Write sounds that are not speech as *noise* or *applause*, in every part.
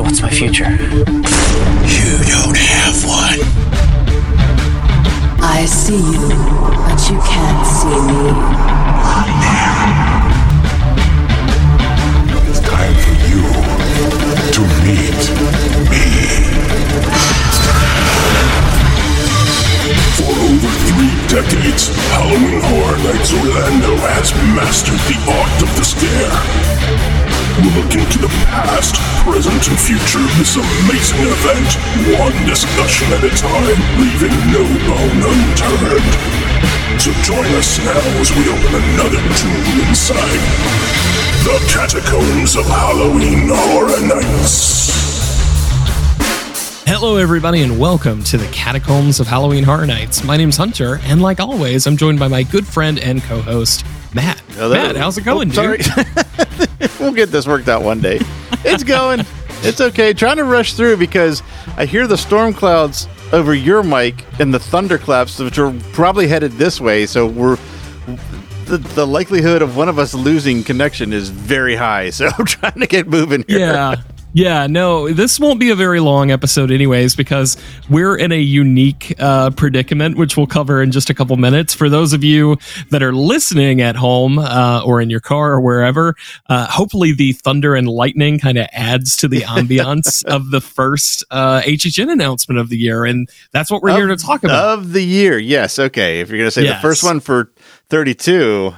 So what's my future? You don't have one. I see you, but you can't see me. It's time for you to meet me. For over three decades, Halloween Horror Nights Orlando has mastered the art of the scare. We'll look into the past, present, and future of this amazing event, one discussion at a time, leaving no bone unturned. So join us now as we open another tomb inside the catacombs of Halloween Horror Nights. Hello, everybody, and welcome to the Catacombs of Halloween Horror Nights. My name's Hunter, and like always, I'm joined by my good friend and co host, Matt. Hello. Matt, how's it going, Oh, dude? *laughs* *laughs* we'll get this worked out one day. It's going. it's okay. Trying to rush through because I hear the storm clouds over your mic and the thunderclaps, which are probably headed this way. So we're the, the likelihood of one of us losing connection is very high. *laughs* So I'm trying to get moving here. Yeah. Yeah, no, this won't be a very long episode, anyways, because we're in a unique uh, predicament, which we'll cover in just a couple minutes. For those of you that are listening at home uh, or in your car or wherever, uh, hopefully the thunder and lightning kind of adds to the *laughs* ambiance of the first uh, HHN announcement of the year. And that's what we're here to talk about. Of the year. Yes. Okay. If you're going to say Yes. the first one for 32,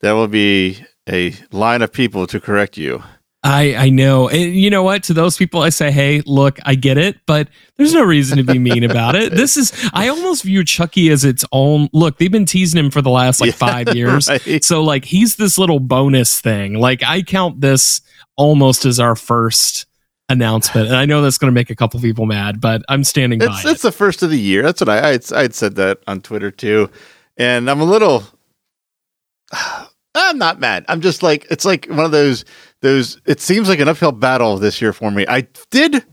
there will be a line of people to correct you. I I know. And you know what? To those people I say, "Hey, look, I get it, but there's no reason to be mean about it." This is I almost view Chucky as its own. Look, they've been teasing him for the last like *laughs* Yeah, 5 years. right. So like he's this little bonus thing. Like I count this almost as our first announcement. And I know that's going to make a couple people mad, but I'm standing by It's it. it's the first of the year. That's what I I'd, I'd said that on Twitter too, and I'm a little. *sighs* I'm not mad. I'm just like it's like one of those those. It seems like an uphill battle this year for me. I did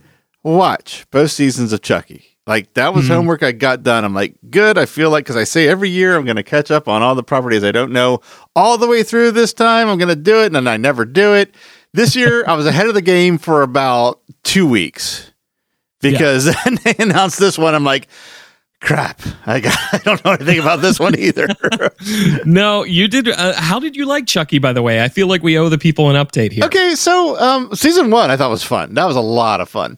watch both seasons of Chucky. Like that was Mhm. homework I got done. I'm like, good. I feel like because I say every year I'm going to catch up on all the properties I don't know all the way through this time. I'm going to do it, and then I never do it. This year *laughs* I was ahead of the game for about two weeks because then *laughs* they announced this one. I'm like, crap. I got. *laughs* I don't know anything about this one either. *laughs* no, you did uh, how did you like Chucky by the way? I feel like we owe the people an update here. okay, so um, season one I thought was fun. That was a lot of fun.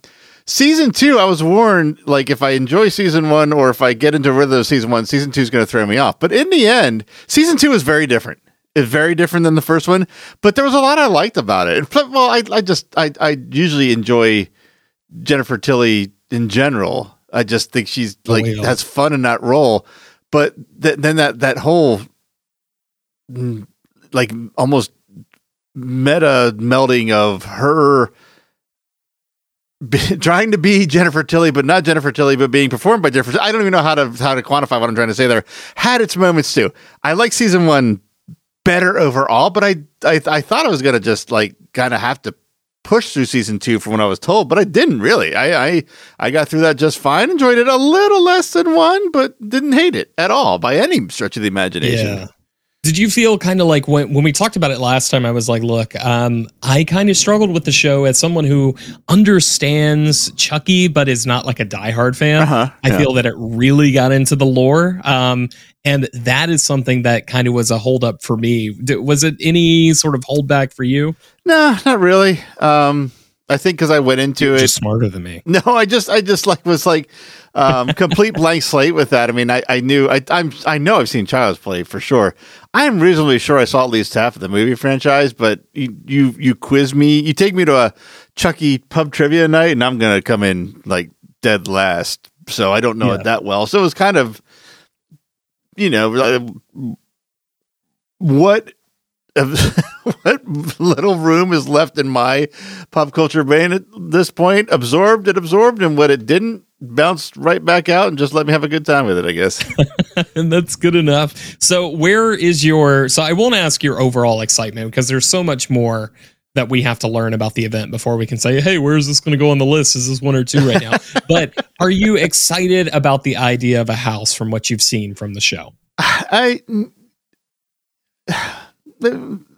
Season two, I was warned like if I enjoy season one or if I get into rhythm of season one, season two is going to throw me off. But in the end, season two is very different. It's very different than the first one, but there was a lot I liked about it. Well, I, I just I, I usually enjoy Jennifer Tilly in general. I just think she's like we all. has fun in that role. But th- then that that whole mm, like almost meta melding of her be, *laughs* trying to be Jennifer Tilly, but not Jennifer Tilly, but being performed by Jennifer. I don't even know how to how to quantify what I'm trying to say there. Had its moments too. I like season one better overall, but I I, I thought I was gonna just like kind of have to push through season two from what I was told, but I didn't really. I I I got through that just fine. Enjoyed it a little less than one, but didn't hate it at all by any stretch of the imagination. Yeah. Did you feel kind of like when when we talked about it last time? I was like, look, um, I kind of struggled with the show as someone who understands Chucky, but is not like a diehard fan. Uh-huh, I yeah. feel that it really got into the lore, um, and that is something that kind of was a holdup for me. D- was it any sort of holdback for you? No, not really. Um, I think because I went into it Just smarter than me. *laughs* No, I just I just like was like um complete blank slate with that. I mean, I, I knew I I'm I know I've seen Child's Play for sure. I'm reasonably sure I saw at least half of the movie franchise, but you you, you quiz me, you take me to a Chucky pub trivia night, and I'm gonna come in like dead last. So I don't know Yeah. it that well. So it was kind of, you know, what *laughs* what little room is left in my pop culture brain at this point absorbed it absorbed and what it didn't bounced right back out and just let me have a good time with it i guess *laughs* and that's good enough. So, where is your? So, I won't ask your overall excitement because there's so much more that we have to learn about the event before we can say, "Hey, where is this going to go on the list? Is this one or two right now?" *laughs* but are you excited about the idea of a house from what you've seen from the show? *sighs* i *sighs*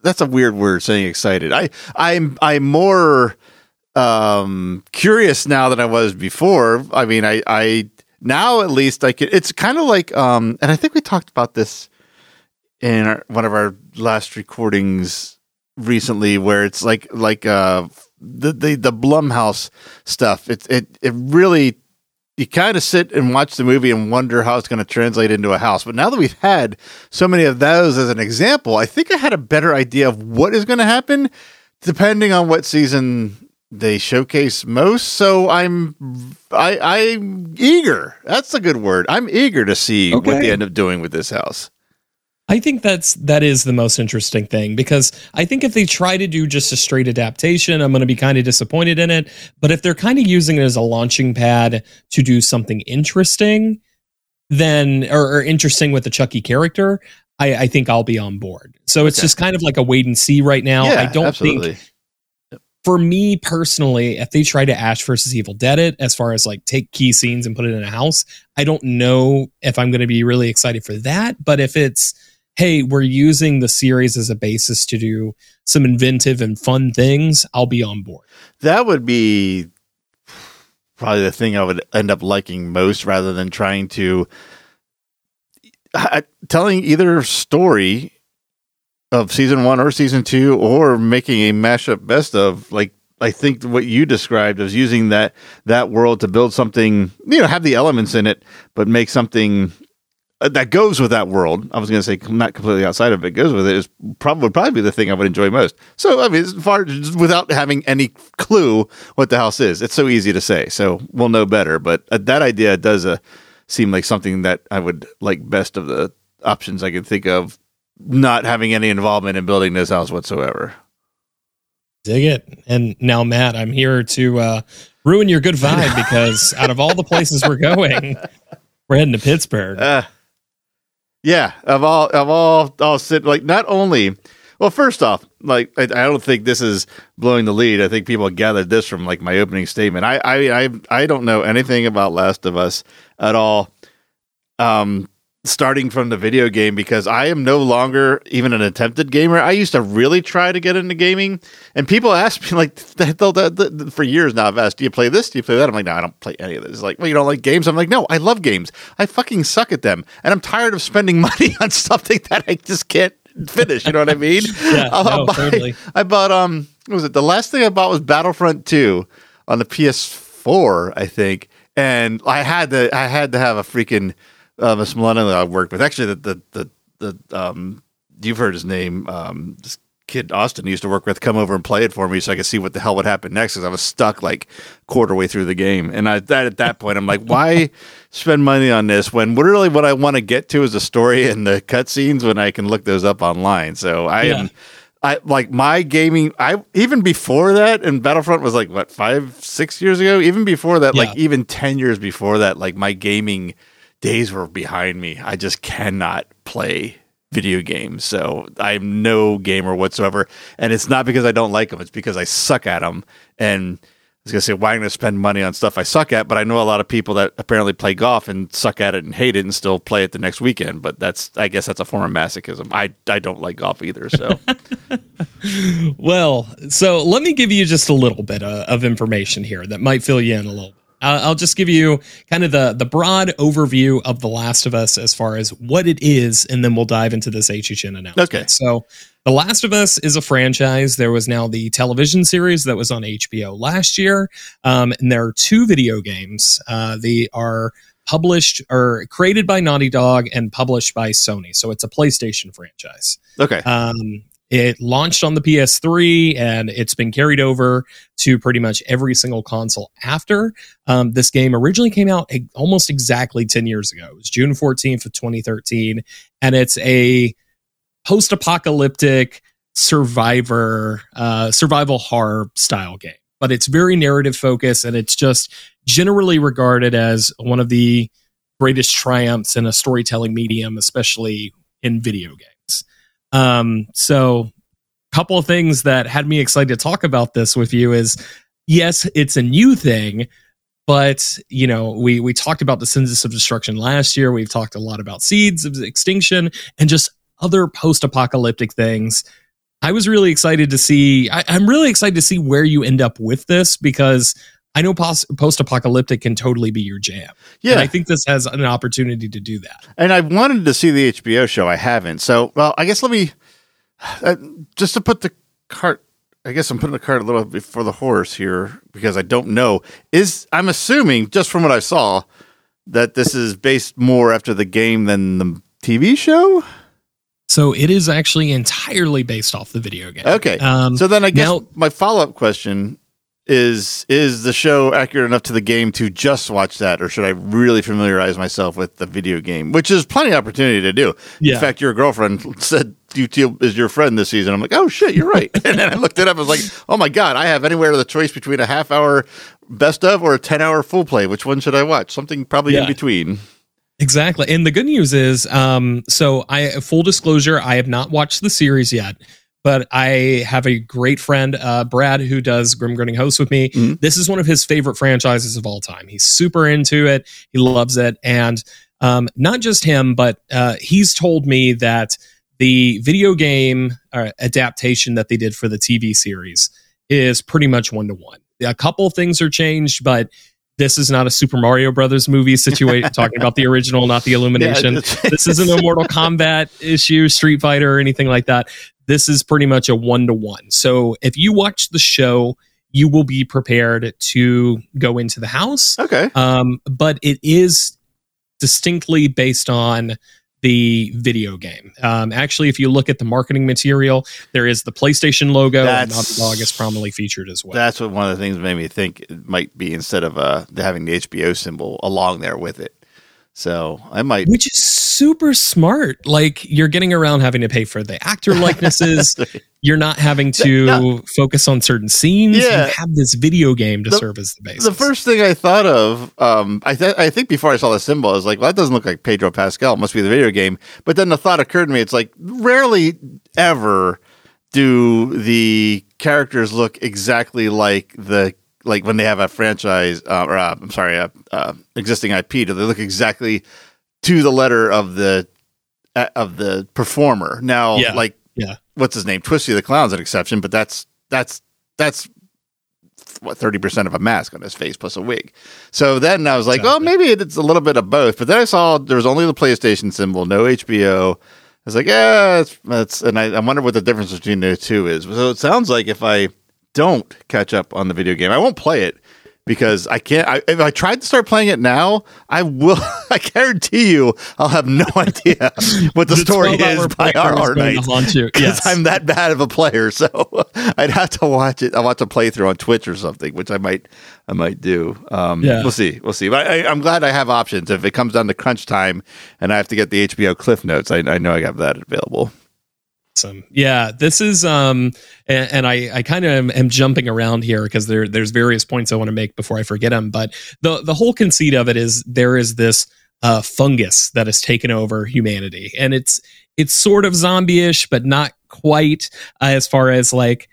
that's a weird word saying excited i i'm i'm more um curious now than I was before. I mean, I I now at least I could. It's kind of like um, and I think we talked about this in our, one of our last recordings recently, where it's like like uh the the the Blumhouse stuff. It it it really you kind of sit and watch the movie and wonder how it's going to translate into a house. But now that we've had so many of those as an example, I think I had a better idea of what is going to happen depending on what season they showcase most. So I'm I I'm eager. That's a good word. I'm eager to see what they end up doing with this house. I think that's that is the most interesting thing because I think if they try to do just a straight adaptation, I'm going to be kind of disappointed in it. But if they're kind of using it as a launching pad to do something interesting, then or, or interesting with the Chucky character, I, I think I'll be on board. So it's Okay. just kind of like a wait and see right now. yeah, I don't absolutely. think for me personally, if they try to Ash versus Evil Dead it, as far as like take key scenes and put it in a house, I don't know if I'm going to be really excited for that. But if it's, hey, we're using the series as a basis to do some inventive and fun things, I'll be on board. that would be probably the thing I would end up liking most rather than trying to I, telling either story of season one or season two or making a mashup best of like I think what you described as using that that world to build something you know have the elements in it but make something that goes with that world. I was going to say not completely outside of it goes with it is probably would probably be the thing I would enjoy most. So I mean, as far without having any clue what the house is, it's so easy to say. So we'll know better. But uh, that idea does uh, seem like something that I would like best of the options I could think of. Not having any involvement in building this house whatsoever. Dig it. And now, Matt, I'm here to uh, ruin your good vibe because out of all the places we're going, we're heading to Pittsburgh. *laughs* Uh, yeah, of all of all all sit like not only well, first off, like I, I don't think this is blowing the lead. I think people gathered this from like my opening statement. I I I, I don't know anything about Last of Us at all. Um starting from the video game because I am no longer even an attempted gamer. I used to really try to get into gaming, and people *laughs* ask me like they'll, they'll, they'll- for years now. I've asked, "Do you play this? Do you play that?" I'm like, "No, I don't play any of this." It's like, "Well, you don't like games?" I'm like, "No, I love games. I fucking suck at them, and I'm tired of spending *laughs* money on something that I just can't finish." You know what I mean? *laughs* Yeah, I'll- I'll no, buy- totally. I bought um, what was it? The last thing I bought was Battlefront Two on the PS4, I think, and I had to I had to have a freaking um, a millennial I worked with. Actually, the the the, the um, you've heard his name. Um, this kid Austin used to work with come over and play it for me so I could see what the hell would happen next because I was stuck like quarter way through the game. And I that at that point I'm like, why spend money on this when really what I want to get to is the story *laughs* and the cutscenes when I can look those up online. So I Yeah. am I like my gaming. I even before that, and Battlefront was like what five, six years ago. Even before that, Yeah. like even ten years before that, like my gaming days were behind me. I just cannot play video games. So I'm no gamer whatsoever, and it's not because I don't like them. It's because I suck at them. And I was gonna say, why am I gonna spend money on stuff I suck at? But I know a lot of people that apparently play golf and suck at it and hate it and still play it the next weekend. But that's, I guess, that's a form of masochism. I I don't like golf either. So. *laughs* Well, so let me give you just a little bit of, of information here that might fill you in a little. Uh, I'll just give you kind of the the broad overview of The Last of Us as far as what it is, and then we'll dive into this HHN announcement. Okay. So, The Last of Us is a franchise. There was now the television series that was on HBO last year, um, and there are two video games. Uh, they are published or created by Naughty Dog and published by Sony. So it's a PlayStation franchise. Okay. Um, it launched on the PS3 and it's been carried over to pretty much every single console after. Um, this game originally came out almost exactly 10 years ago. It was June 14th of 2013. And it's a post apocalyptic survivor, uh, survival horror style game. But it's very narrative focused and it's just generally regarded as one of the greatest triumphs in a storytelling medium, especially in video games. Um, so a couple of things that had me excited to talk about this with you is yes, it's a new thing, but you know, we we talked about the census of destruction last year. We've talked a lot about seeds of extinction and just other post-apocalyptic things. I was really excited to see. I, I'm really excited to see where you end up with this because I know pos- post-apocalyptic can totally be your jam. Yeah. and I think this has an opportunity to do that. And I wanted to see the HBO show. I haven't. So, well, I guess let me uh, just to put the cart. I guess I'm putting the cart a little before the horse here because I don't know. Is I'm assuming just from what I saw that this is based more after the game than the TV show. So it is actually entirely based off the video game. Okay. Um, so then I guess now- my follow up question is is the show accurate enough to the game to just watch that or should I really familiarize myself with the video game which is plenty of opportunity to do. Yeah. In fact your girlfriend said UT is your friend this season. I'm like, "Oh shit, you're right." *laughs* and then I looked it up I was like, "Oh my god, I have anywhere the choice between a half hour best of or a 10 hour full play. Which one should I watch? Something probably in between." Exactly. And the good news is, um, so I full disclosure, I have not watched the series yet, but I have a great friend, uh, Brad, who does Grim Grinning Host with me. Mhm. This is one of his favorite franchises of all time. He's super into it. He loves it. And um, not just him, but uh, he's told me that the video game uh, adaptation that they did for the TV series is pretty much one to one. A couple things are changed, but this is not a Super Mario Brothers movie situation *laughs* talking about the original, not the Illumination. it's- this isn't a *laughs* Mortal Kombat issue, Street Fighter, or anything like that. This is pretty much a one to one. So if you watch the show, you will be prepared to go into the house. Okay. Um, but it is distinctly based on the video game. Um, actually, if you look at the marketing material, there is the PlayStation logo, and That's- Naughty Dog is prominently featured as well. That's what one of the things made me think it might be instead of uh, having the HBO symbol along there with it. So I might. which is super smart. Like you're getting around having to pay for the actor *laughs* likenesses. you're not having to No. focus on certain scenes. Yeah. You have this video game to The- serve as the base. The first thing I thought of, um, I, th- I think before I saw the symbol, I was like, well, that doesn't look like Pedro Pascal. It must be the video game. But then the thought occurred to me, it's like, rarely ever do the characters look exactly like the like when they have a franchise uh, or uh, I'm sorry, a uh, existing IP. Do they look exactly to the letter of the uh, of the performer? Now, Yeah. like Yeah. what's his name? Twisty the Clown's an exception, but that's that's that's what thirty percent of a mask on his face plus a wig. So then I was like, well, Exactly. maybe it's a little bit of both. But then I saw there was only the PlayStation symbol, no HBO. I was like, yeah, that's, that's and I, I wonder what the difference between the two is. So it sounds like if I don't catch up on the video game, I won't play it because I can't. I, if I tried to start playing it now, I will. *laughs* I guarantee you, I'll have no *laughs* idea what the, story is by our night to haunt you. *laughs* because Yes. I'm that bad of a player. So I'd have to watch it. I want to play through on Twitch or something, which I might, I might do. Um, Yeah. we'll see, we'll see. But I, I'm glad I have options. If it comes down to crunch time and I have to get the HBO Cliff Notes, I, I know I have that available. Awesome. Yeah, this is um and, and I I kind of am, am jumping around here because there there's various points I want to make before I forget them, but the the whole conceit of it is there is this uh fungus that has taken over humanity and it's it's sort of zombie-ish but not quite uh, as far as like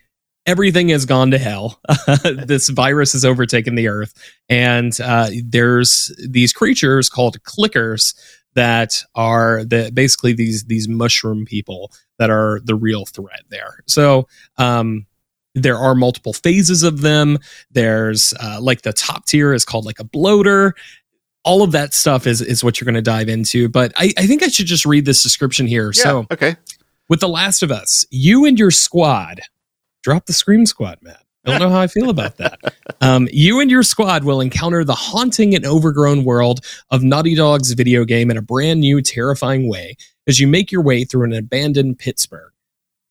everything has gone to hell. *laughs* this virus has overtaken the earth and uh there's these creatures called clickers that are the basically these these mushroom people that are the real threat there. So um, there are multiple phases of them. There's uh, like the top tier is called like a bloater. All of that stuff is is what you're going to dive into. But I, I think I should just read this description here. So okay, with The Last of Us, you and your squad drop the Scream Squad, Matt. I don't know how I feel about that. Um, you and your squad will encounter the haunting and overgrown world of Naughty Dog's video game in a brand new, terrifying way as you make your way through an abandoned Pittsburgh.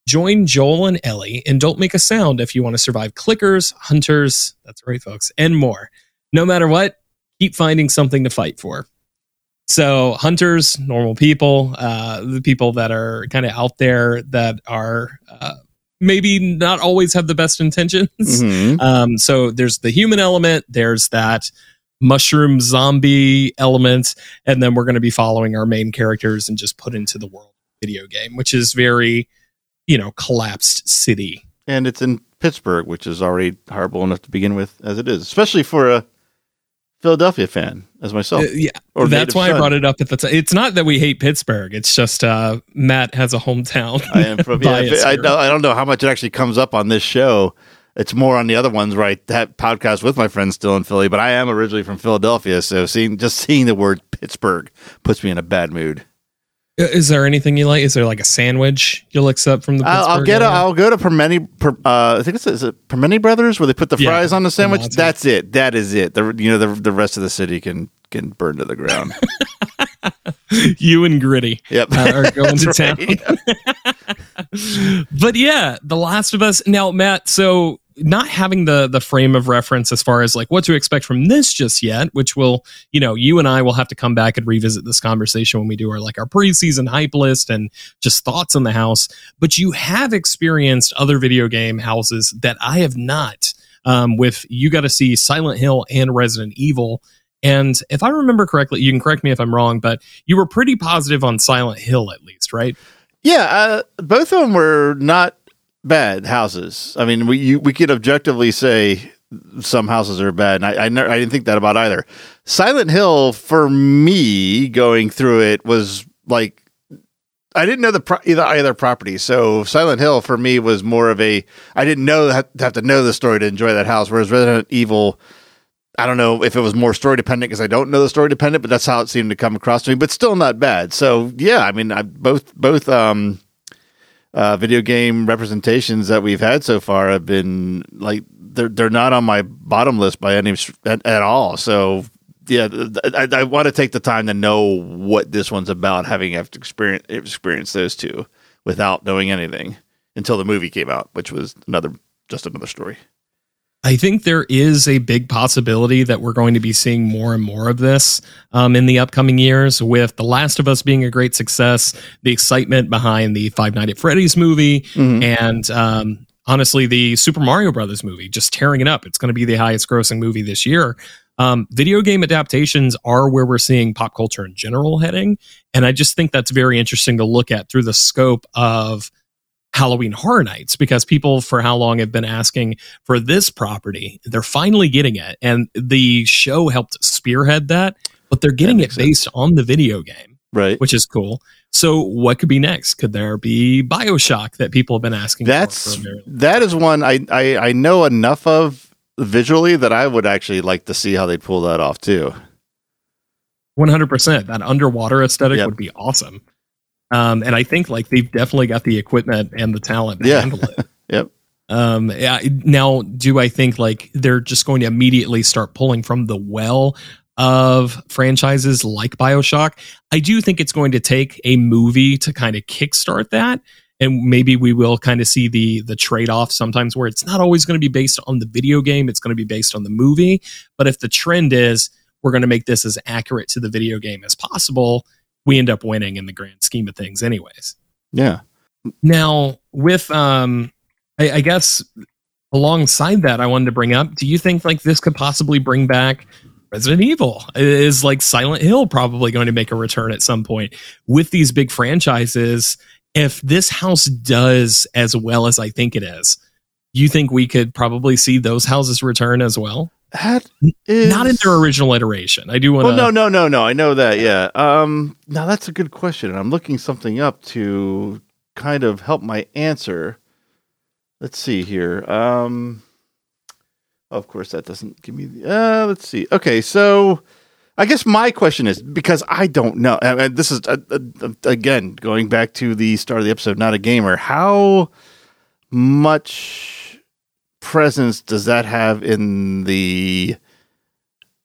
Join Joel and Ellie and don't make a sound if you want to survive clickers, hunters, that's right, folks, and more. No matter what, keep finding something to fight for. So, hunters, normal people, uh, the people that are kind of out there that are uh, maybe not always have the best intentions. Mhm. Um, so, there's the human element, there's that mushroom zombie element, and then we're going to be following our main characters and just put into the world video game, which is very, you know, collapsed city. and it's in Pittsburgh, which is already horrible enough to begin with as it is, especially for a Philadelphia fan as myself. Uh, yeah, Or that's why I brought it up at the time. It's not that we hate Pittsburgh. It's just uh, Matt has a hometown. I am from. Yeah, bias I, don't- I don't know how much it actually comes up on this show. It's more on the other ones where I have podcast with my friends still in Philly, but I am originally from Philadelphia, so seeing just seeing the word Pittsburgh puts me in a bad mood. Is there anything you like? Is there like a sandwich you'll accept from the? I'll, I'll get. A? I'll go to Primanti. Per, uh, I think it's is it Primanti Brothers where they put the Yeah, fries on the sandwich. Monty. That's it. That is it. The you know the the rest of the city can can burn to the ground. *laughs* you and Gritty yep. uh, are *laughs* going to town. *laughs* but yeah, The Last of Us. Now, Matt, so not having the the frame of reference as far as like what to expect from this just yet, which will, you know, you and I will have to come back and revisit this conversation when we do our like our preseason hype list and just thoughts on the house. But you have experienced other video game houses that I have not. Um, with you got to see Silent Hill and Resident Evil. And if I remember correctly, you can correct me if I'm wrong, but you were pretty positive on Silent Hill at least, right? Yeah, uh, both of them were not bad houses. I mean, we you, we could objectively say some houses are bad, and I I, never, I didn't think that about either. Silent Hill for me going through it was like I didn't know the pro- either either property, so Silent Hill for me was more of a I didn't know have, to know the story to enjoy that house, whereas Resident Evil. I don't know if it was more story dependent because I don't know the story dependent, but that's how it seemed to come across to me. But still not bad. So yeah, I mean, I, both both um, uh, video game representations that we've had so far have been like they're they're not on my bottom list by any at, at all. So yeah, I, I want to take the time to know what this one's about, having have to experience experience those two without knowing anything until the movie came out, which was another just another story. I think there is a big possibility that we're going to be seeing more and more of this um, in the upcoming years. With The Last of Us being a great success, the excitement behind the Five Nights at Freddy's movie, and um, honestly, the Super Mario Brothers movie just tearing it up. It's going to be the highest grossing movie this year. Um, video game adaptations are where we're seeing pop culture in general heading, and I just think that's very interesting to look at through the scope of Halloween Horror Nights because people for how long have been asking for this property. They're finally getting it. And the show helped spearhead that, but they're getting it makes sense. based on the video game, Right. which is cool. So what could be next? Could there be Bioshock that people have been asking That's that is one I, I I know enough of visually that I would actually like to see how they'd pull that off too. 100%. That underwater aesthetic Yep. would be awesome. Um, and I think like they've definitely got the equipment and the talent to Yeah. handle it. *laughs* Yep. Um, yeah, now, do I think like they're just going to immediately start pulling from the well of franchises like Bioshock? I do think it's going to take a movie to kind of kickstart that. And maybe we will kind of see the the trade off sometimes where it's not always going to be based on the video game; it's going to be based on the movie. But if the trend is we're going to make this as accurate to the video game as possible, we end up winning in the grand scheme of things, anyways. Yeah. Now, with um, I, I guess alongside that, I wanted to bring up: Do you think like this could possibly bring back Resident Evil? Is like Silent Hill probably going to make a return at some point with these big franchises? If this house does as well as I think it is, you think we could probably see those houses return as well? That is Not in their original iteration. I do want to. Well, no, no, no, no. I know that. Yeah. Um. Now that's a good question, and I'm looking something up to kind of help my answer. Let's see here. Um. Of course, that doesn't give me the. Uh, let's see. Okay, so I guess my question is because I don't know. And and this is uh, uh, again going back to the start of the episode. Not a gamer. How much presence does that have in the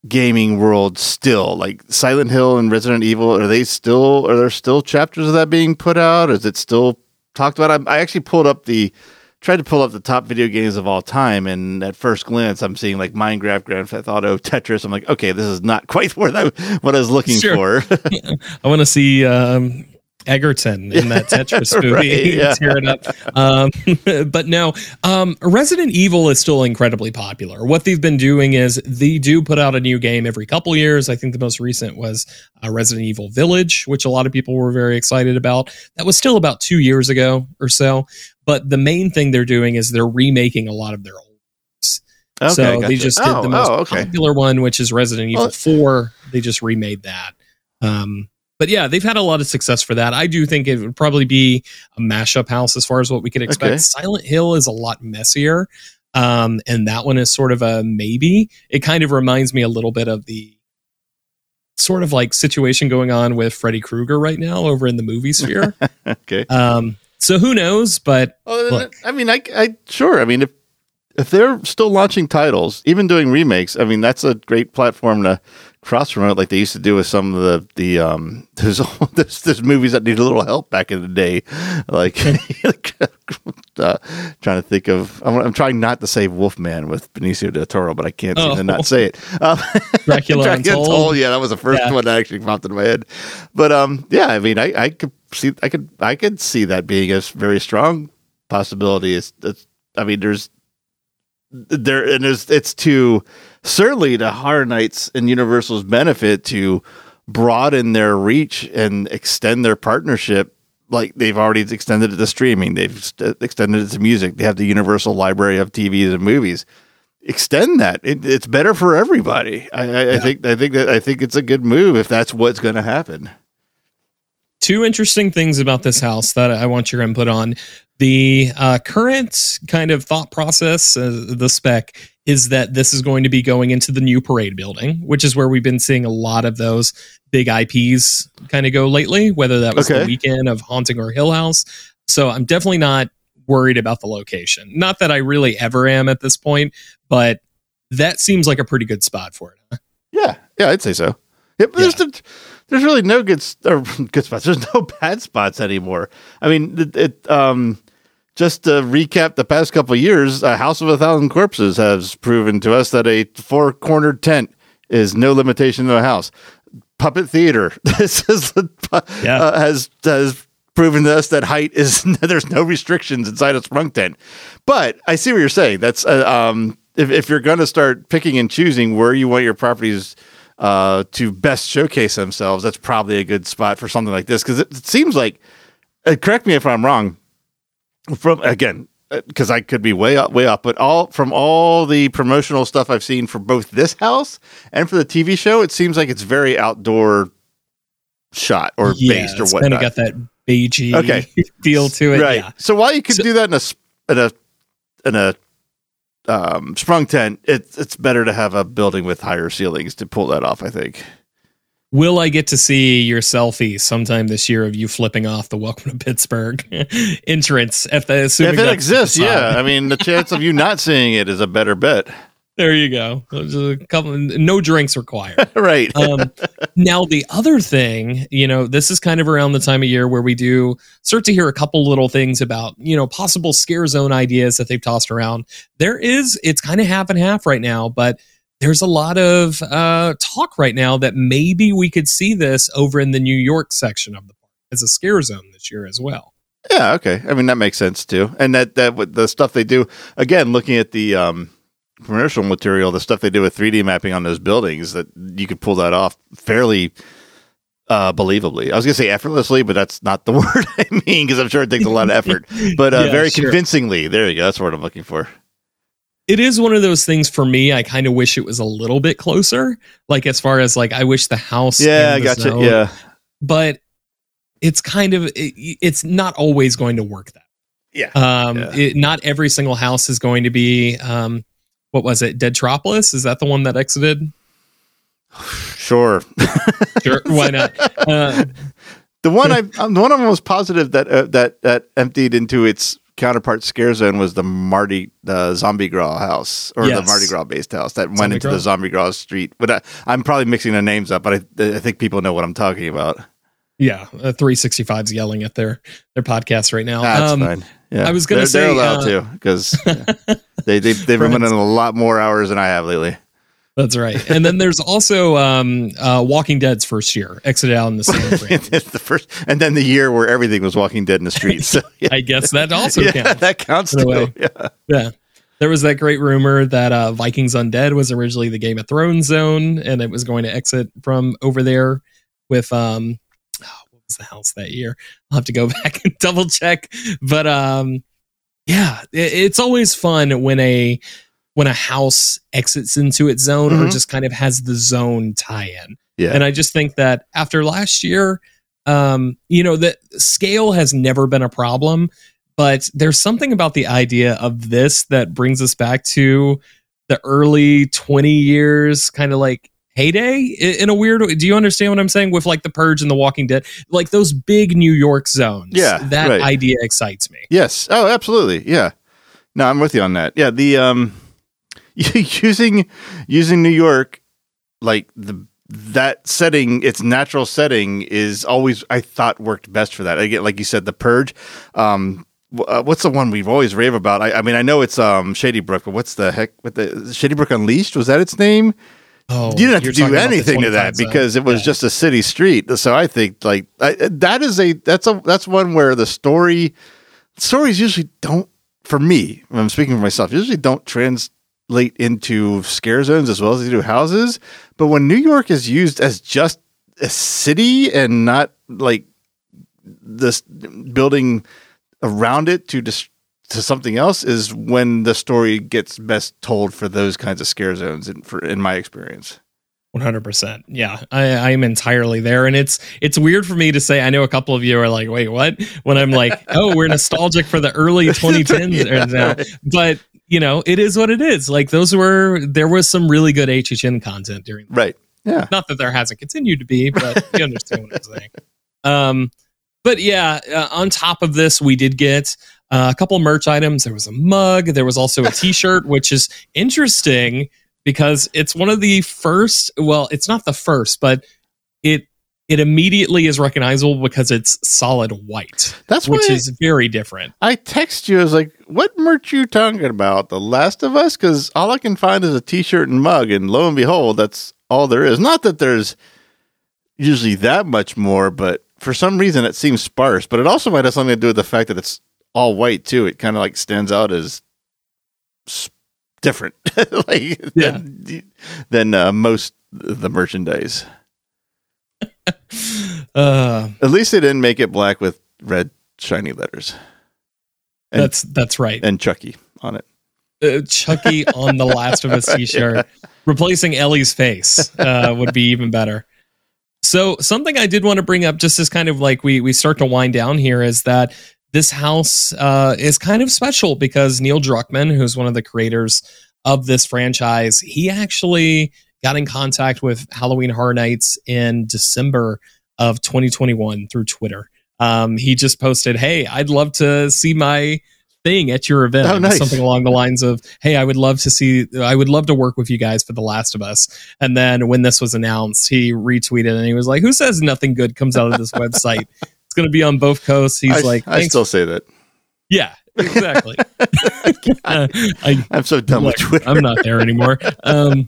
gaming world still? Like Silent Hill and Resident Evil, are they still are there still chapters of that being put out? Is it still talked about? I, I actually pulled up the tried to pull up the top video games of all time, and at first glance, I'm seeing like Minecraft, Grand Theft Auto, Tetris. I'm like, okay, this is not *laughs* quite what I what I was looking Sure. for. *laughs* *laughs* I want to see um, Egerton in that *laughs* Tetris movie. Right, yeah. Tear it up. Um, *laughs* but no, um, Resident Evil is still incredibly popular. What they've been doing is they do put out a new game every couple years. I think the most recent was uh, Resident Evil Village, which a lot of people were very excited about. That was still about two years ago or so. But the main thing they're doing is they're remaking a lot of their old games. Okay, so they just did Oh, the most oh, okay. popular one, which is Resident Evil Well- 4. They just remade that. Um, but yeah, they've had a lot of success for that. I do think it would probably be a mashup house as far as what we could expect. Okay. Silent Hill is a lot messier. Um, and that one is sort of a maybe. It kind of reminds me a little bit of the sort of like situation going on with Freddy Krueger right now over in the movie sphere. *laughs* Okay. um, so who knows? But Well, Look. I mean, I, I sure. I mean, if if they're still launching titles, even doing remakes, I mean, that's a great platform to cross promote, like they used to do with some of the the um. *laughs* There's there's, there's movies that need a little help back in the day, *laughs* like. uh, trying to think of, I'm, I'm trying not to say Wolfman with Benicio del Toro, but I can't seem Oh. to not say it. *laughs* Um, Dracula Untold. Yeah, that was the first Yeah. one that actually popped into my head. But um, yeah, I mean, I, I could see, I could, I could see that being a very strong possibility. It's, it's I mean, there's there, and there's, it's to certainly to Horror Nights and Universal's benefit to broaden their reach and extend their partnership. Like they've already extended it to streaming, they've st- extended it to music. They have the Universal library of TVs and movies extend that. It, it's better for everybody. I, I, I think. I think that. I think it's a good move if that's what's going to happen. Two interesting things about this house that I want your input on. The uh, current kind of thought process, uh, the spec, is that this is going to be going into the new parade building, which is where we've been seeing a lot of those big IPs kind of go lately, whether that was the weekend of Haunting or Hill House. So I'm definitely not worried about the location. Not that I really ever am at this point, but that seems like a pretty good spot for it. huh? Yeah, yeah, I'd say so. Yeah, there's really no good or *laughs* good spots. There's no *laughs* bad spots anymore. I mean, it, it um just to recap the past couple years, a House of a Thousand Corpses has proven to us that a four cornered tent is no limitation to a house. Puppet theater. *laughs* This is Yeah. uh, has has proven to us that height is there's no restrictions inside a sprung tent. But I see what you're saying. That's uh, um if if you're going to start picking and choosing where you want your properties uh to best showcase themselves, that's probably a good spot for something like this because it, it seems like. Uh, correct me if I'm wrong. From again, because I could be way up, way up, but all from all the promotional stuff I've seen for both this house and for the TV show, it seems like it's very outdoor shot or based or what. kind of got that beigey Okay. *laughs* feel to it. right. Yeah. So while you could So- do that in a in a in a um, sprung tent, it's it's better to have a building with higher ceilings to pull that off. I think. Will I get to see your selfie sometime this year of you flipping off the Welcome to Pittsburgh *laughs* entrance? If, the, if it exists, yeah. I mean, the chance of you not seeing it is a better bet. There you go. A couple, no drinks required. *laughs* right. um, now the other thing, you know, this is kind of around the time of year where we do start to hear a couple little things about, you know, possible scare zone ideas that they've tossed around. There is, it's kind of half and half right now, but there's a lot of uh, talk right now that maybe we could see this over in the New York section of the park as a scare zone this year as well. Yeah, okay. I mean that makes sense too. And that that with the stuff they do again, looking at the um, commercial material, the stuff they do with 3D mapping on those buildings, that you could pull that off fairly uh, believably. I was gonna say effortlessly, but that's not the *laughs* word I mean because I'm sure it takes a lot of effort. But uh, *laughs* Yeah, very sure. convincingly. There you go. That's what I'm looking for. it is one of those things for me. I kind of wish it was a little bit closer. Like as far as like, I wish the house. Yeah, I gotcha. zone- Yeah, but it's kind of it, it's not always going to work that. yeah. Um, Yeah. it, not every single house is going to be. Um, what was it? Deadtropolis? Is that the one that exited? Sure. *laughs* Sure, why not? Uh, The one I, um, the one I'm most positive that uh, that that emptied into its counterpart scare zone was the Mardi the Zombie Gras house or the Mardi Gras based house that went Zombie into Gras. the Zombie Gras street. But I, I'm probably mixing the names up, but I, I think people know what I'm talking about. yeah, uh, 365's yelling at their their podcast right now. That's Um, fine. Yeah, I was gonna they're, say, they're allowed uh, to because *laughs* they they they've been running a lot more hours than I have lately. That's right. And then there's also um, uh, Walking Dead's first year exited out in the same frame. it's the first, and then the year where everything was Walking Dead in the streets. *laughs* So *laughs* yeah, I guess that also yeah counts. that counts too. way. Yeah. Yeah. There was that great rumor that uh, Vikings Undead was originally the Game of Thrones zone and it was going to exit from over there with um the house that year? I'll have to go *laughs* back and double check. But um yeah, it, it's always fun when a when a house exits into its zone or Mhm. just kind of has the zone tie in. Yeah. And I just think that after last year, um, you know, the scale has never been a problem, but there's something about the idea of this that brings us back to the early 20 years, kind of like heyday in a weird way. Do you understand what I'm saying with like the Purge and the Walking Dead? Like those big New York zones. Yeah, That right. idea excites me. Yes. Oh, absolutely. Yeah. No, I'm with you on that. Yeah. The um, *laughs* using using New York, like the that setting, its natural setting is always I thought worked best for that. Again, like you said, the purge. Um, uh, what's the one we've always rave about? I, I mean, I know it's um Shady Brook, but what's the heck? What the Shady Brook Unleashed? Was that its name? Oh, you didn't have to do talking about the anything to that because it was Yeah. just a city street. So I think like I, that is a that's a that's one where the story stories usually don't for me. I'm speaking for myself. Usually don't translate into scare zones as well as they do houses. But when New York is used as just a city and not like this building around it to dis- to something else is when the story gets best told for those kinds of scare zones in, for in my experience. One hundred percent. Yeah, I, I am entirely there, and it's it's weird for me to say. I know a couple of you are like, "Wait, what?" When I'm like, *laughs* "Oh, we're nostalgic for the early 2010s *laughs* Yeah, now," but you know, it is what it is. Like those were there was some really good HHN content during. Right. Yeah. Not that there hasn't continued to be, but *laughs* you understand what I'm saying. Um, but yeah, uh, on top of this, we did get uh, a couple merch items. There was a mug. There was also a T-shirt, which is interesting because it's one of the first. Well, it's not the first, but it it immediately is recognizable because it's solid white, That's which is very different. I text you. I was like, "What merch you talking about? The Last of Us?" Because all I can find is a T-shirt and mug, and lo and behold, that's all there is. Not that there's usually that much more, but for some reason it seems sparse. But it also might have something to do with the fact that it's all white too. It kind of like stands out as different, *laughs* like Yeah. than, than uh, most the merchandise. *laughs* Uh, At least they didn't make it black with red shiny letters And- that's that's right. and Chucky on it. uh, Chucky on the Last of Us t-shirt, *laughs* replacing Ellie's face uh, would be even better. So something I did want to bring up, just as kind of like we we start to wind down here, is that this house uh, is kind of special because Neil Druckmann, who's one of the creators of this franchise, he actually got in contact with Halloween Horror Nights in December of 2021 through Twitter. Um, he just posted, "Hey, I'd love to see my thing at your event." Oh, nice. Something along the lines of, "Hey, I would love to see, I would love to work with you guys for The Last of Us." And then when this was announced, he retweeted and he was like, "Who says nothing good comes out of this *laughs* website? It's going to be on both coasts." He's I, like, I still say that. yeah, exactly." Uh, *laughs* *laughs* I, I'm so done with Twitter. I'm not there anymore. Um,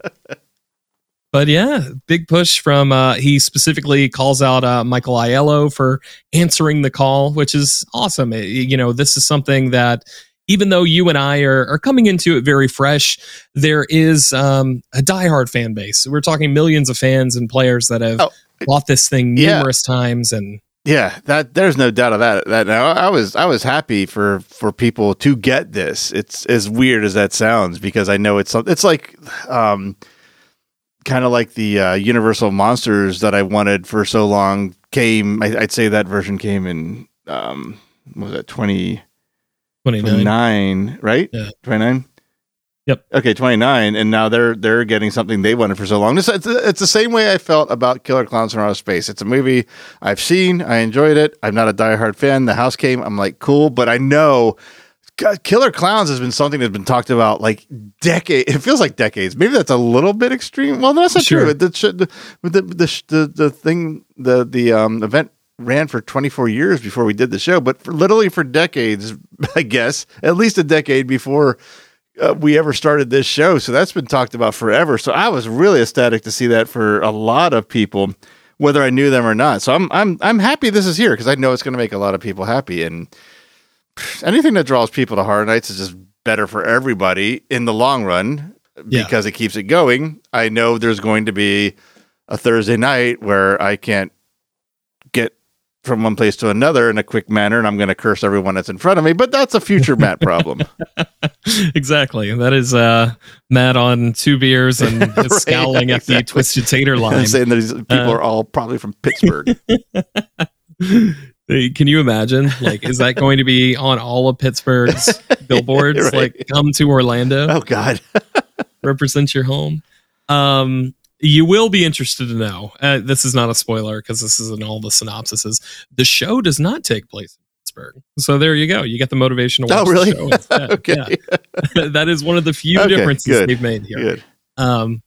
but yeah, big push from. Uh, he specifically calls out uh, Michael Aiello for answering the call, which is awesome. It- you know, this is something that even though you and I are, are coming into it very fresh, there is um, a diehard fan base. We're talking millions of fans and players that have Oh, bought this thing yeah. numerous times, and Yeah, that there's no doubt of that. That now I was I was happy for for people to get this. It's as weird as that sounds because I know it's it's like um kind of like the uh, Universal monsters that I wanted for so long came. I, I'd say that version came in um what was that 20, 29. 29, right? Yeah. 29? Yep. Okay, 29 and now they're they're getting something they wanted for so long. It's, it's, it's the same way I felt about Killer Clowns from Outer Space. It's a movie I've seen, I enjoyed it. I'm not a diehard fan. The house came, I'm like, cool, but I know God, Killer Clowns has been something that's been talked about like decades. It feels like decades. Maybe that's a little bit extreme. Well, that's not Sure. true. The, the, the, the, the, the thing, the, the um, event ran for 24 years before we did the show, but for literally for decades, *laughs* I guess, at least a decade before uh, we ever started this show. So that's been talked about forever. So I was really ecstatic to see that for a lot of people, whether I knew them or not. So I'm I'm I'm happy this is here because I know it's going to make a lot of people happy. And anything that draws people to Horror Nights is just better for everybody in the long run Yeah. because it keeps it going. I know there's going to be a Thursday night where I can't from one place to another in a quick manner, and I'm going to curse everyone that's in front of me. But that's a future Matt problem. *laughs* exactly. That is uh, Matt on two beers and *laughs* Right, scowling at the twisted tater *laughs* line. I'm saying that these people Uh, are all probably from Pittsburgh. Can you imagine? Like, is that going to be on all of Pittsburgh's billboards? Right. Like, come to Orlando, oh God, represent your home. Um, you will be interested to know. Uh, this is not a spoiler because this is in all the synopsises. The show does not take place in Pittsburgh, so there you go. You get the motivation to Oh, really? the show instead. *laughs* okay, *laughs* that is one of the few Okay, differences good. they've made here. good. Um,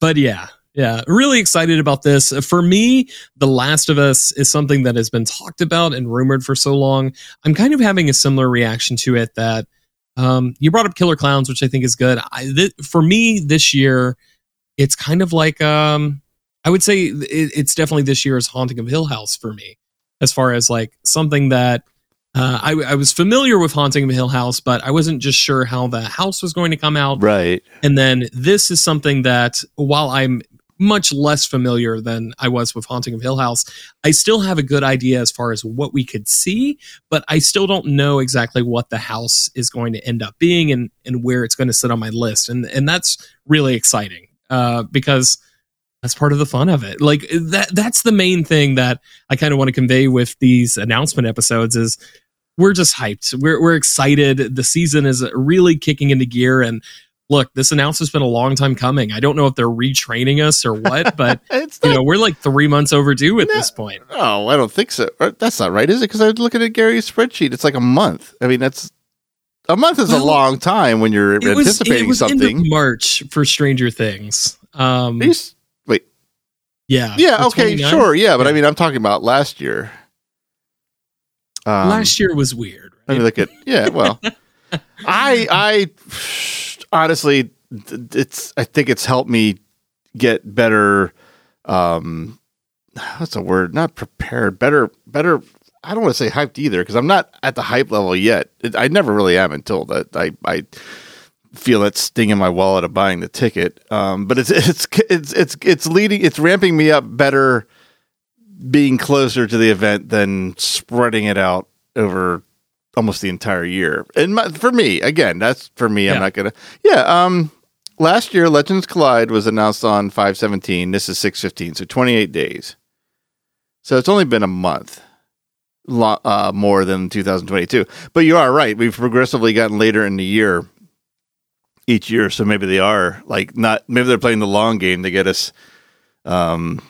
but yeah, yeah, really excited about this. For me, The Last of Us is something that has been talked about and rumored for so long. I'm kind of having a similar reaction to it that um, you brought up Killer Clowns, which I think is good. I, th- for me, this year, it's kind of like um, I would say it, it's definitely this year's Haunting of Hill House for me, as far as like something that uh, I, I was familiar with Haunting of Hill House, but I wasn't just sure how the house was going to come out. Right. And then this is something that, while I'm much less familiar than I was with Haunting of Hill House, I still have a good idea as far as what we could see, but I still don't know exactly what the house is going to end up being and, and where it's going to sit on my list. And, and that's really exciting uh, because that's part of the fun of it. Like that, that's the main thing that I kind of want to convey with these announcement episodes is we're just hyped. We're, we're excited. The season is really kicking into gear and, look, this announcement's been a long time coming. I don't know if they're retraining us or what, *laughs* but It's you know, we're like three months overdue at No. this point. oh, I don't think so. That's not right, is it? Because I was looking at Gary's spreadsheet. It's like a month. I mean, that's a month is a long time when you're It was, anticipating it was something. March for Stranger Things. Um, wait, yeah, yeah, okay, 29th. sure, yeah, but I mean, I'm talking about last year. Um, Last year was weird. Let me Right? look at yeah. Well, *laughs* I I honestly, it's I think it's helped me get better. Um, what's the word? Not prepared. Better. Better. I don't want to say hyped either because I'm not at the hype level yet. It, I never really am until that I I feel that sting in my wallet of buying the ticket. Um, but it's *laughs* it's it's it's it's leading. It's ramping me up better being closer to the event than spreading it out over almost the entire year. And my, for me, again, that's for me. I'm not gonna. Yeah. Um. Last year, Legends Collide was announced on 517. This is 615, so 28 days. So it's only been a month, lo- uh, more than 2022. But you are right. We've progressively gotten later in the year each year, so maybe they are like not. Maybe they're playing the long game to get us. Um,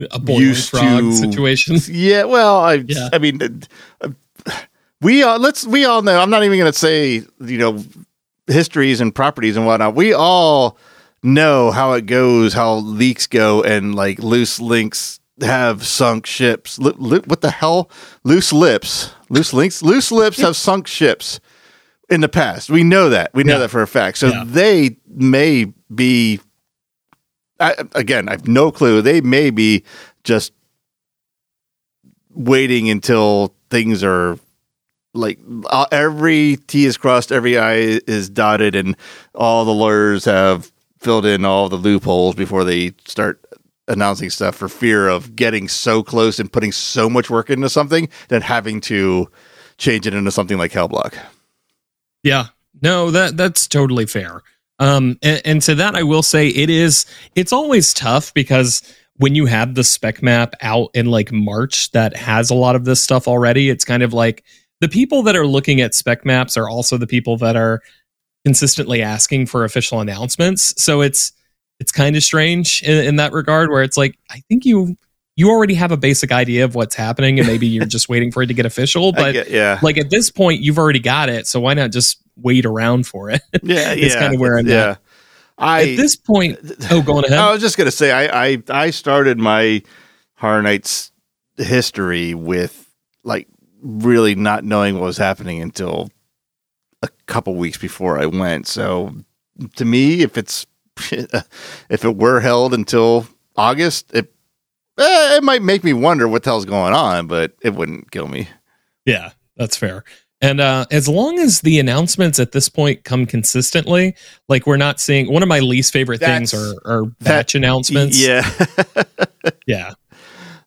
a used frog to- situation. *laughs* yeah, well, I, Yeah. I mean, uh, we all let's we all know. I'm not even going to say you know histories and properties and whatnot. We all know how it goes, how leaks go, and like loose links have sunk ships. Li- what the hell? Loose lips, loose links, loose lips have sunk ships in the past. We know that. We know Yeah. that for a fact. So Yeah. they may be. I, again, I have no clue. They may be just waiting until things are like uh, every T is crossed, every I is dotted, and all the lawyers have filled in all the loopholes before they start announcing stuff for fear of getting so close and putting so much work into something that having to change it into something like Hellblock. Yeah, no, that that's totally fair. Um, and, and to that, I will say it is. It's always tough because when you have the spec map out in like March that has a lot of this stuff already, it's kind of like the people that are looking at spec maps are also the people that are consistently asking for official announcements. So it's it's kind of strange in, in that regard, where it's like I think you you already have a basic idea of what's happening, and maybe you're just waiting for it to get official. *laughs* But get- yeah, like at this point you've already got it so why not just wait around for it *laughs* yeah, it's yeah, kinda where I'm yeah. at. I at this point *laughs* oh going ahead I was just gonna say I I, I started my Horror Nights history with like really not knowing what was happening until a couple weeks before I went. So to me, if it's *laughs* if it were held until August, it eh, it might make me wonder what the hell's going on, but it wouldn't kill me. yeah that's fair. And uh as long as the announcements at this point come consistently like we're not seeing one of my least favorite things That's- are, are batch announcements. Yeah, *laughs* yeah.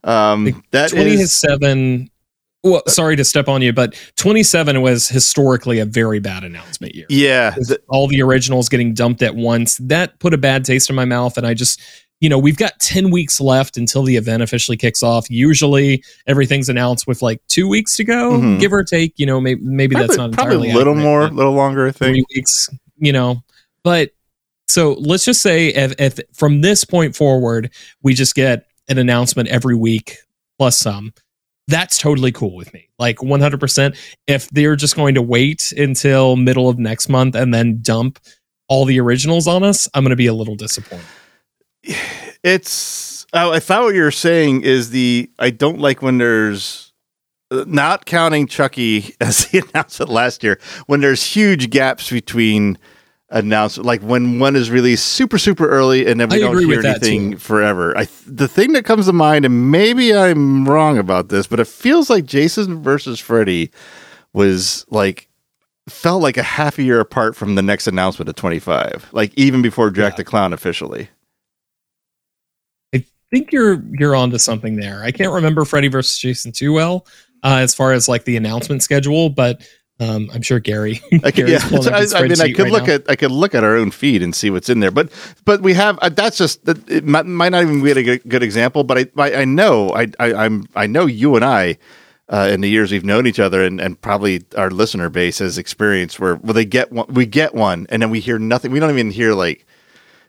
Um, that is 27 well sorry to step on you but 27 was historically a very bad announcement year yeah. With th- all the originals getting dumped at once that put a bad taste in my mouth and i just you know we've got 10 weeks left until the event officially kicks off usually everything's announced with like two weeks to go Mhm. give or take you know maybe, maybe probably, that's not probably entirely a little more, a little longer. I think. three weeks, you know. But so let's just say if, if from this point forward we just get an announcement every week plus some, that's totally cool with me. Like 100%. If they're just going to wait until middle of next month and then dump all the originals on us, I'm going to be a little disappointed. It's. I thought what you were saying is the. I don't like when there's. uh, Not counting Chucky *laughs* as he announced it last year, when there's huge gaps between announcement, like when one is released super super early and then we I don't hear anything forever. I the thing that comes to mind, and maybe I'm wrong about this, but it feels like Jason versus Freddy was like felt like a half a year apart from the next announcement of 25, like even before Jack Yeah. the Clown officially. I think you're you're onto something there. I can't remember Freddy versus Jason too well uh, as far as like the announcement schedule, but um, I'm sure Gary. *laughs* I could, yeah, I, I mean, I could right look now. at I could look at our own feed and see what's in there, but but we have uh, that's just that it might, might not even be a good, good example, but I I, I know I, I I'm I know you and I. Uh, in the years we've known each other, and, and probably our listener base has experienced where, where they get one, we get one, and then we hear nothing. We don't even hear like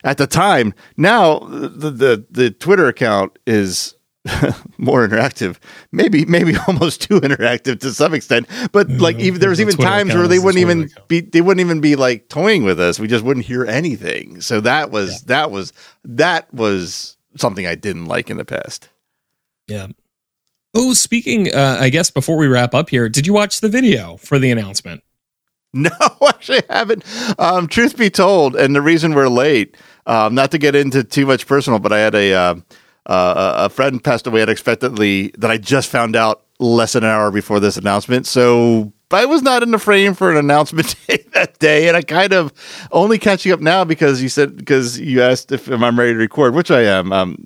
at the time. Now the the, the Twitter account is *laughs* more interactive, maybe maybe *laughs* almost too interactive to some extent. But like Mhm. even there was even times where they wouldn't even account. be they wouldn't even be like toying with us. We just wouldn't hear anything. So that was that was that was something I didn't like in the past. Yeah. Oh, speaking, uh, I guess before we wrap up here, did you watch the video for the announcement? *laughs* No, actually, I haven't. Um, truth be told, and the reason we're late, um, not to get into too much personal, but I had a uh, uh, a friend passed away unexpectedly that I just found out less than an hour before this announcement. So I was not in the frame for an announcement *laughs* day that day, and I kind of only catching up now because you said because you asked if I'm ready to record, which I am. Um,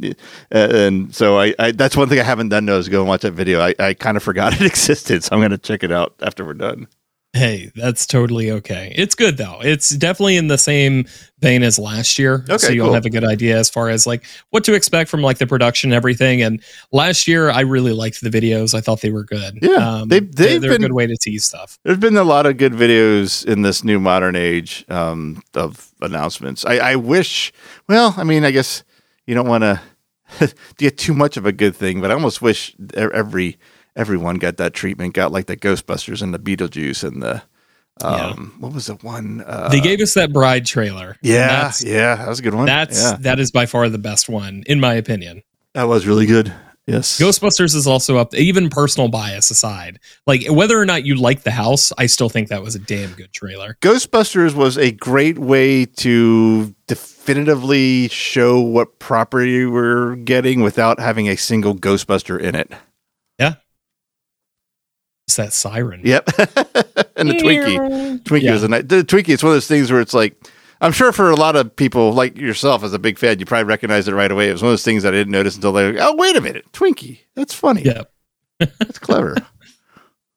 and so I, I that's one thing I haven't done though is go and watch that video. I, I kind of forgot *laughs* it existed, so I'm going to check it out after we're done. Hey, that's totally okay. It's good though. It's definitely in the same vein as last year. Okay, so you'll cool. have a good idea as far as like what to expect from like the production and everything. And last year I really liked the videos. I thought they were good. Yeah, they- they're, they've they're a been- good way to tease stuff. There's been a lot of good videos in this new modern age um, of announcements. I, I wish, well, I mean, I guess you don't want to *laughs* get too much of a good thing, but I almost wish every everyone got that treatment, got like the Ghostbusters and the Beetlejuice and the um, what was the one? Uh, they gave us that bride trailer. yeah, That's, yeah, that was a good one. that's yeah, that is by far the best one, in my opinion. that was really good. Yes, Ghostbusters is also up. Even personal bias aside, like whether or not you like the house, I still think that was a damn good trailer. Ghostbusters was a great way to definitively show what property we're getting without having a single Ghostbuster in it. It's that siren. Yep. *laughs* and the Twinkie. Twinkie Yeah. was a nice, the Twinkie. It's one of those things where it's like, I'm sure for a lot of people like yourself as a big fan, you probably recognize it right away. It was one of those things that I didn't notice until they, oh, wait a minute. Twinkie. That's funny. Yeah, *laughs* That's clever.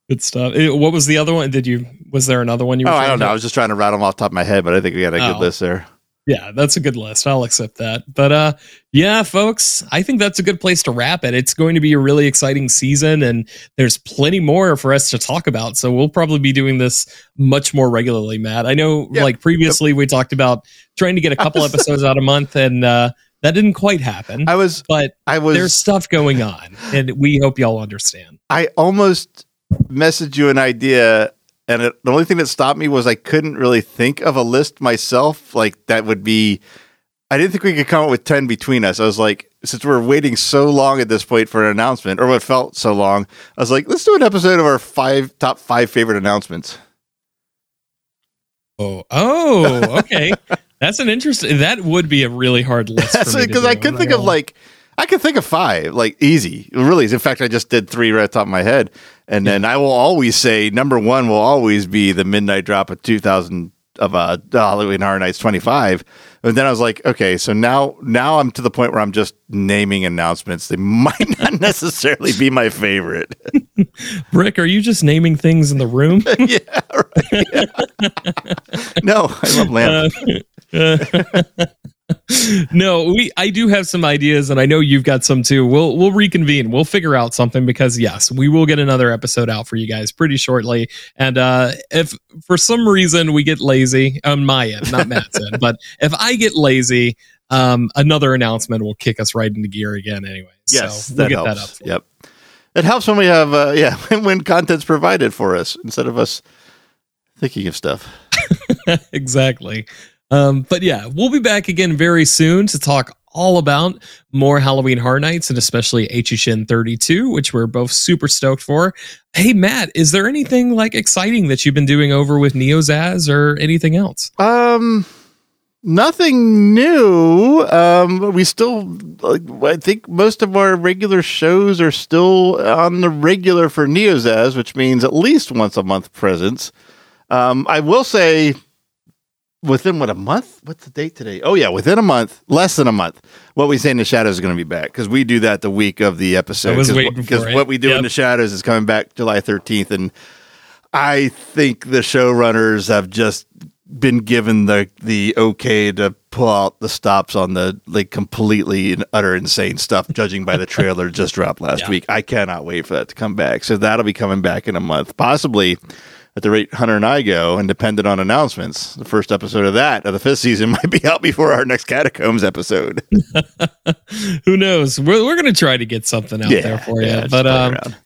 good stuff. Eh, What was the other one? Did you? Was there another one you? Were oh, I don't know. to- I was just trying to rattle them off the top of my head, but I think we got a good Oh. list there. Yeah, that's a good list. I'll accept that. But uh yeah, folks, I think that's a good place to wrap it. It's going to be a really exciting season and there's plenty more for us to talk about. So we'll probably be doing this much more regularly, Matt. I know Yeah. like previously we talked about trying to get a *laughs* couple episodes out a month and uh that didn't quite happen. I was, but I was, there's stuff going on and we hope y'all understand. I almost messaged you an idea, and it, the only thing that stopped me was I couldn't really think of a list myself. Like that would be. I didn't think we could come up with ten between us. I was like, since we're waiting so long at this point for an announcement, or what felt so long, I was like, let's do an episode of our five top five favorite announcements. Oh, oh, okay. *laughs* That's an interesting. That would be a really hard list. That's *laughs* for me to because. I could think of like I could think of five, like easy, really. In fact, I just did three right the top of my head, and then I will always say number one will always be the midnight drop of two thousand of uh, Halloween Horror Nights 25. And then I was like, okay, so now now I'm to the point where I'm just naming announcements. They *laughs* might not necessarily be my favorite. *laughs* Rick, are you just naming things in the room? *laughs* yeah, right. no, I love lamp. *laughs* no, we I do have some ideas and I know you've got some too. We'll we'll reconvene. We'll figure out something because yes, we will get another episode out for you guys pretty shortly. And uh if for some reason we get lazy on my end, not Matt's end, *laughs* but if I get lazy, um another announcement will kick us right into gear again anyway. Yes, so that we'll get helps. that up. Yep. It helps when we have uh *laughs* yeah, when content's provided for us instead of us thinking of stuff. exactly. Um, but yeah, we'll be back again very soon to talk all about more Halloween Horror Nights and especially HHN 32, which we're both super stoked for. Hey, Matt, is there anything like exciting that you've been doing over with Neozaz or anything else? Um, nothing new. Um, we still, I think most of our regular shows are still on the regular for Neozaz, which means at least once a month presence. Um, I will say within what a month? What's the date today? Oh yeah, within a month, less than a month. What we say in the shadows is going to be back because we do that the week of the episode. I was waiting because what we do Yep. in the shadows is coming back July thirteenth, and I think the showrunners have just been given the the okay to pull out the stops on the like completely and utter insane stuff. Judging by the *laughs* trailer just dropped last Yeah. week, I cannot wait for that to come back. So that'll be coming back in a month, possibly at the rate Hunter and I go, and dependent on announcements, the first episode of that of the fifth season *laughs* might be out before our next Catacombs episode. *laughs* Who knows? We're, we're going to try to get something out there for you. just but um, around.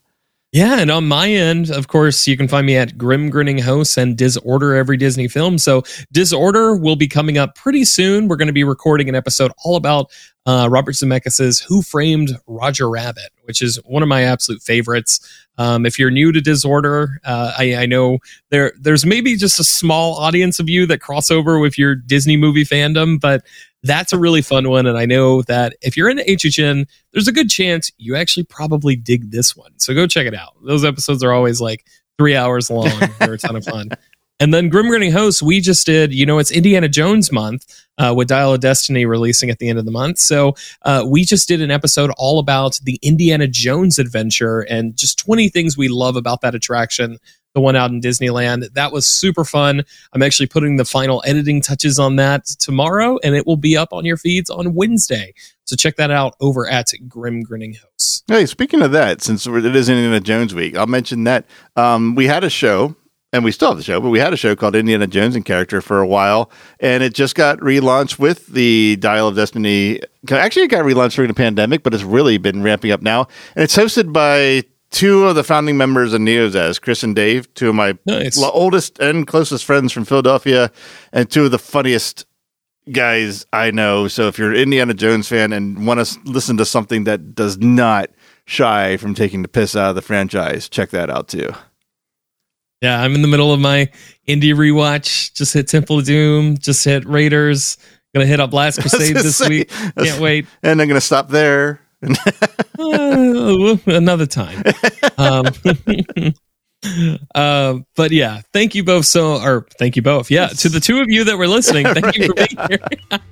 Yeah, and on my end, of course, you can find me at Grim Grinning Hosts and Disorder Every Disney Film. So Disorder will be coming up pretty soon. We're going to be recording an episode all about uh, Robert Zemeckis' Who Framed Roger Rabbit, which is one of my absolute favorites. Um, if you're new to Disorder, uh, I, I know there there's maybe just a small audience of you that cross over with your Disney movie fandom, but that's a really fun one. And I know that if you're into HHN, there's a good chance you actually probably dig this one. So go check it out. Those episodes are always like three hours long. They're a ton of fun. *laughs* And then Grim Grinning Hosts, we just did, you know, it's Indiana Jones month uh, with Dial of Destiny releasing at the end of the month. So uh, we just did an episode all about the Indiana Jones adventure and just 20 things we love about that attraction, the one out in Disneyland. That was super fun. I'm actually putting the final editing touches on that tomorrow, and it will be up on your feeds on Wednesday. So check that out over at Grim Grinning Hosts. Hey, speaking of that, since it is Indiana Jones week, I'll mention that um, we had a show, and we still have the show, but we had a show called Indiana Jones in Character for a while, and it just got relaunched with the Dial of Destiny. Actually, it got relaunched during the pandemic, but it's really been ramping up now, and it's hosted by two of the founding members of Neozaz, Chris and Dave, two of my Nice. oldest and closest friends from Philadelphia, and two of the funniest guys I know. So if you're an Indiana Jones fan and want to listen to something that does not shy from taking the piss out of the franchise, check that out too. Yeah, I'm in the middle of my indie rewatch. Just hit Temple of Doom. Just hit Raiders. Gonna hit up Last *laughs* Crusade this say, week. Can't wait. And I'm to stop there. Uh, *laughs* another time. Um, *laughs* uh, but yeah, thank you both so, or thank you both. Yeah, to the two of you that were listening, thank you for being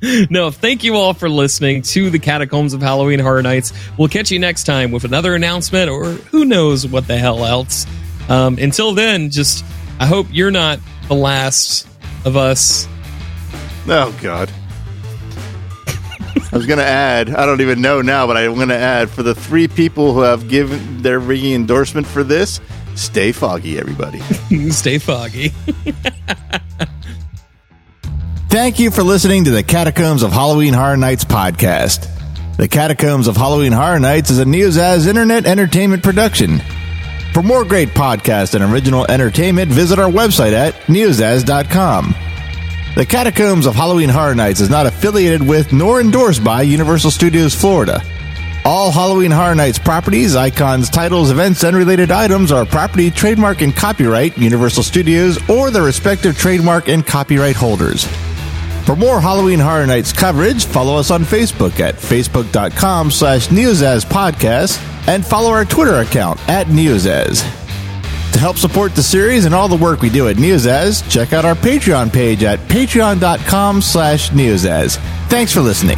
here. *laughs* no, thank you all for listening to the Catacombs of Halloween Horror Nights. We'll catch you next time with another announcement or who knows what the hell else. Um, until then, just I hope you're not the last of us. Oh, God. I was going to add, I don't even know now, but I'm going to add for the three people who have given their ringing endorsement for this, stay foggy, everybody. *laughs* Stay foggy. *laughs* Thank you for listening to the Catacombs of Halloween Horror Nights podcast. The Catacombs of Halloween Horror Nights is a Neozaz internet entertainment production. For more great podcasts and original entertainment, visit our website at neozaz.com. The Catacombs of Halloween Horror Nights is not affiliated with nor endorsed by Universal Studios Florida. All Halloween Horror Nights properties, icons, titles, events, and related items are property, trademark, and copyright Universal Studios or their respective trademark and copyright holders. For more Halloween Horror Nights coverage, follow us on Facebook at facebook.com slash neozaz podcast and follow our Twitter account at neozaz. To help support the series and all the work we do at Neozaz, check out our Patreon page at patreon.com slash Neozaz. Thanks for listening.